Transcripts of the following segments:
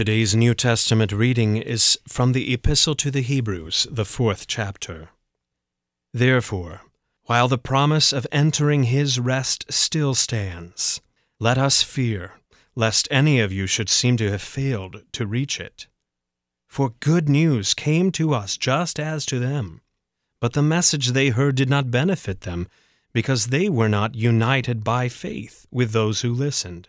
Today's New Testament reading is from the Epistle to the Hebrews, the fourth chapter. Therefore, while the promise of entering his rest still stands, let us fear, lest any of you should seem to have failed to reach it. For good news came to us just as to them, but the message they heard did not benefit them, because they were not united by faith with those who listened.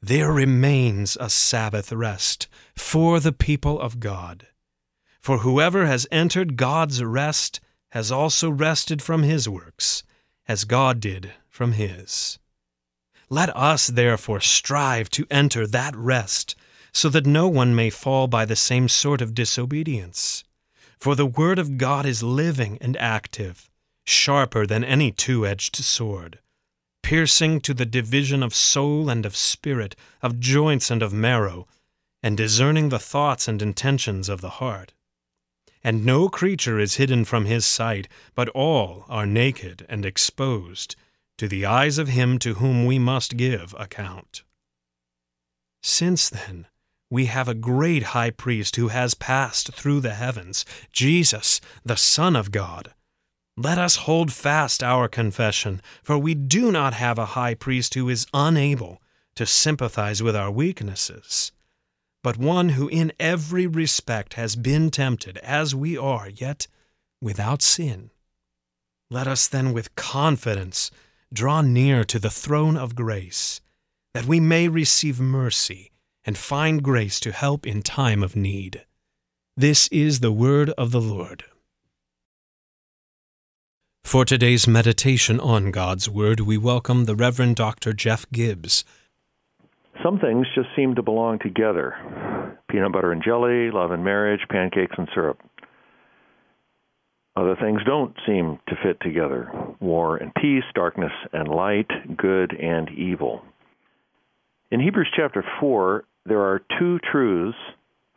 there remains a Sabbath rest for the people of God. For whoever has entered God's rest has also rested from his works, as God did from his. Let us therefore strive to enter that rest, so that no one may fall by the same sort of disobedience. For the Word of God is living and active, sharper than any two edged sword piercing to the division of soul and of spirit, of joints and of marrow, and discerning the thoughts and intentions of the heart. And no creature is hidden from his sight, but all are naked and exposed to the eyes of him to whom we must give account. Since then, we have a great high priest who has passed through the heavens, Jesus, the Son of God. Let us hold fast our confession, for we do not have a high priest who is unable to sympathize with our weaknesses, but one who in every respect has been tempted as we are, yet without sin. Let us then with confidence draw near to the throne of grace, that we may receive mercy and find grace to help in time of need. This is the word of the Lord. For today's meditation on God's Word, we welcome the Reverend Dr. Jeff Gibbs. Some things just seem to belong together peanut butter and jelly, love and marriage, pancakes and syrup. Other things don't seem to fit together war and peace, darkness and light, good and evil. In Hebrews chapter 4, there are two truths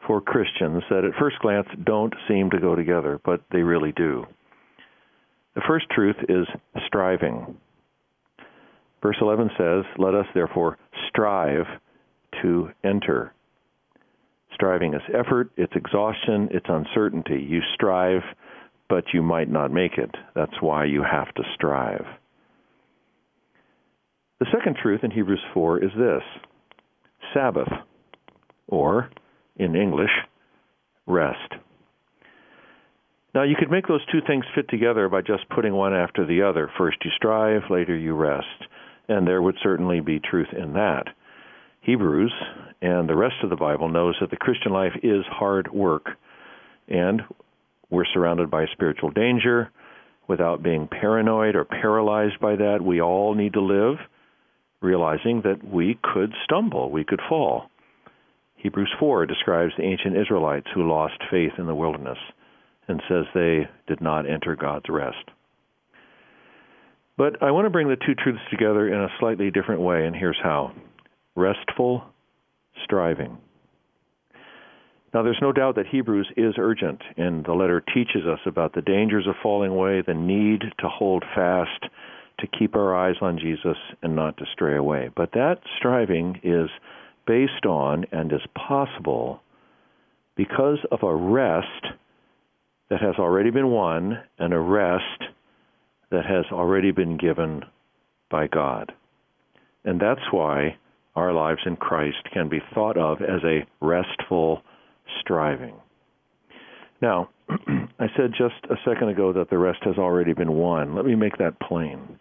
for Christians that at first glance don't seem to go together, but they really do. The first truth is striving. Verse 11 says, Let us therefore strive to enter. Striving is effort, it's exhaustion, it's uncertainty. You strive, but you might not make it. That's why you have to strive. The second truth in Hebrews 4 is this Sabbath, or in English, rest. Now, you could make those two things fit together by just putting one after the other. First you strive, later you rest. And there would certainly be truth in that. Hebrews and the rest of the Bible knows that the Christian life is hard work. And we're surrounded by spiritual danger. Without being paranoid or paralyzed by that, we all need to live realizing that we could stumble, we could fall. Hebrews 4 describes the ancient Israelites who lost faith in the wilderness and says they did not enter God's rest. But I want to bring the two truths together in a slightly different way, and here's how restful striving. Now, there's no doubt that Hebrews is urgent, and the letter teaches us about the dangers of falling away, the need to hold fast, to keep our eyes on Jesus, and not to stray away. But that striving is based on and is possible because of a rest that has already been won and a rest that has already been given by God. And that's why our lives in Christ can be thought of as a restful striving. Now, I said just a second ago that the rest has already been won. Let me make that plain.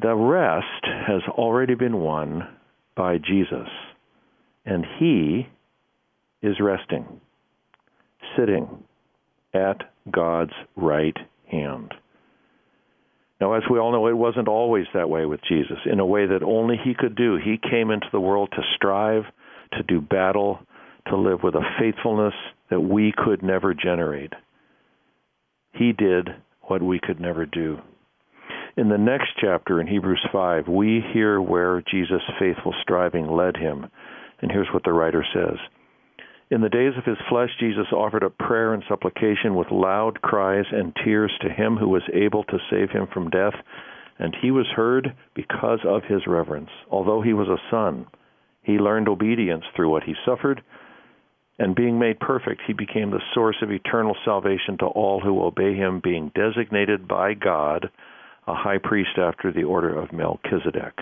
The rest has already been won by Jesus, and he is resting, sitting at God's right hand. Now, as we all know, it wasn't always that way with Jesus. In a way that only he could do, he came into the world to strive, to do battle, to live with a faithfulness that we could never generate. He did what we could never do. In the next chapter in Hebrews 5, we hear where Jesus' faithful striving led him. And here's what the writer says In the days of his flesh, Jesus offered up prayer and supplication with loud cries and tears to him who was able to save him from death. And he was heard because of his reverence. Although he was a son, he learned obedience through what he suffered and being made perfect, he became the source of eternal salvation to all who obey him, being designated by God a high priest after the order of Melchizedek.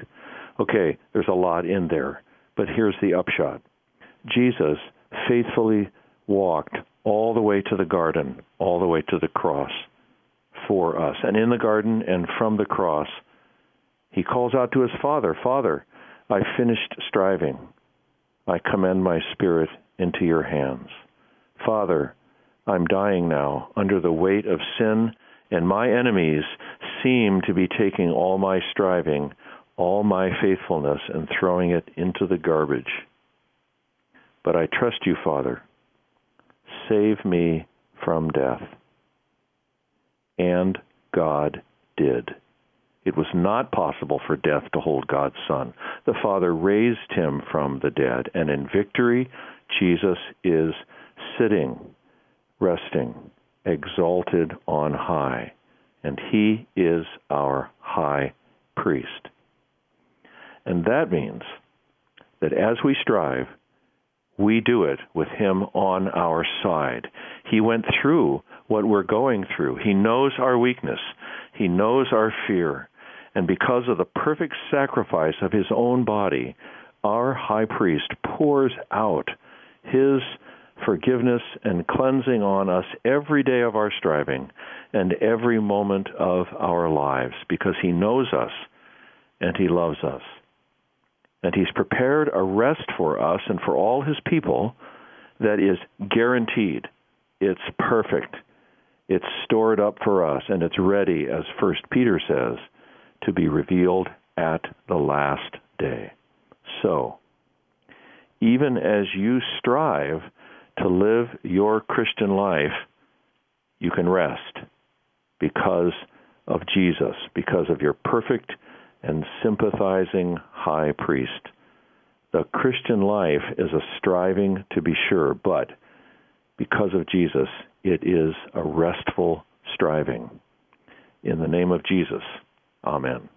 Okay, there's a lot in there, but here's the upshot Jesus faithfully walked all the way to the garden, all the way to the cross for us. And in the garden and from the cross, he calls out to his Father Father, I finished striving. I commend my spirit into your hands. Father, I'm dying now under the weight of sin, and my enemies seem to be taking all my striving, all my faithfulness, and throwing it into the garbage. But I trust you, Father. Save me from death. And God did. It was not possible for death to hold God's Son. The Father raised him from the dead, and in victory, Jesus is sitting, resting, exalted on high, and he is our high priest. And that means that as we strive, we do it with him on our side. He went through what we're going through. He knows our weakness. He knows our fear. And because of the perfect sacrifice of his own body, our high priest pours out his forgiveness and cleansing on us every day of our striving and every moment of our lives because he knows us and he loves us. And he's prepared a rest for us and for all his people that is guaranteed. It's perfect. It's stored up for us and it's ready, as First Peter says, to be revealed at the last day. So, even as you strive to live your Christian life, you can rest because of Jesus, because of your perfect and sympathizing high priest. The Christian life is a striving to be sure, but because of Jesus, it is a restful striving. In the name of Jesus, Amen.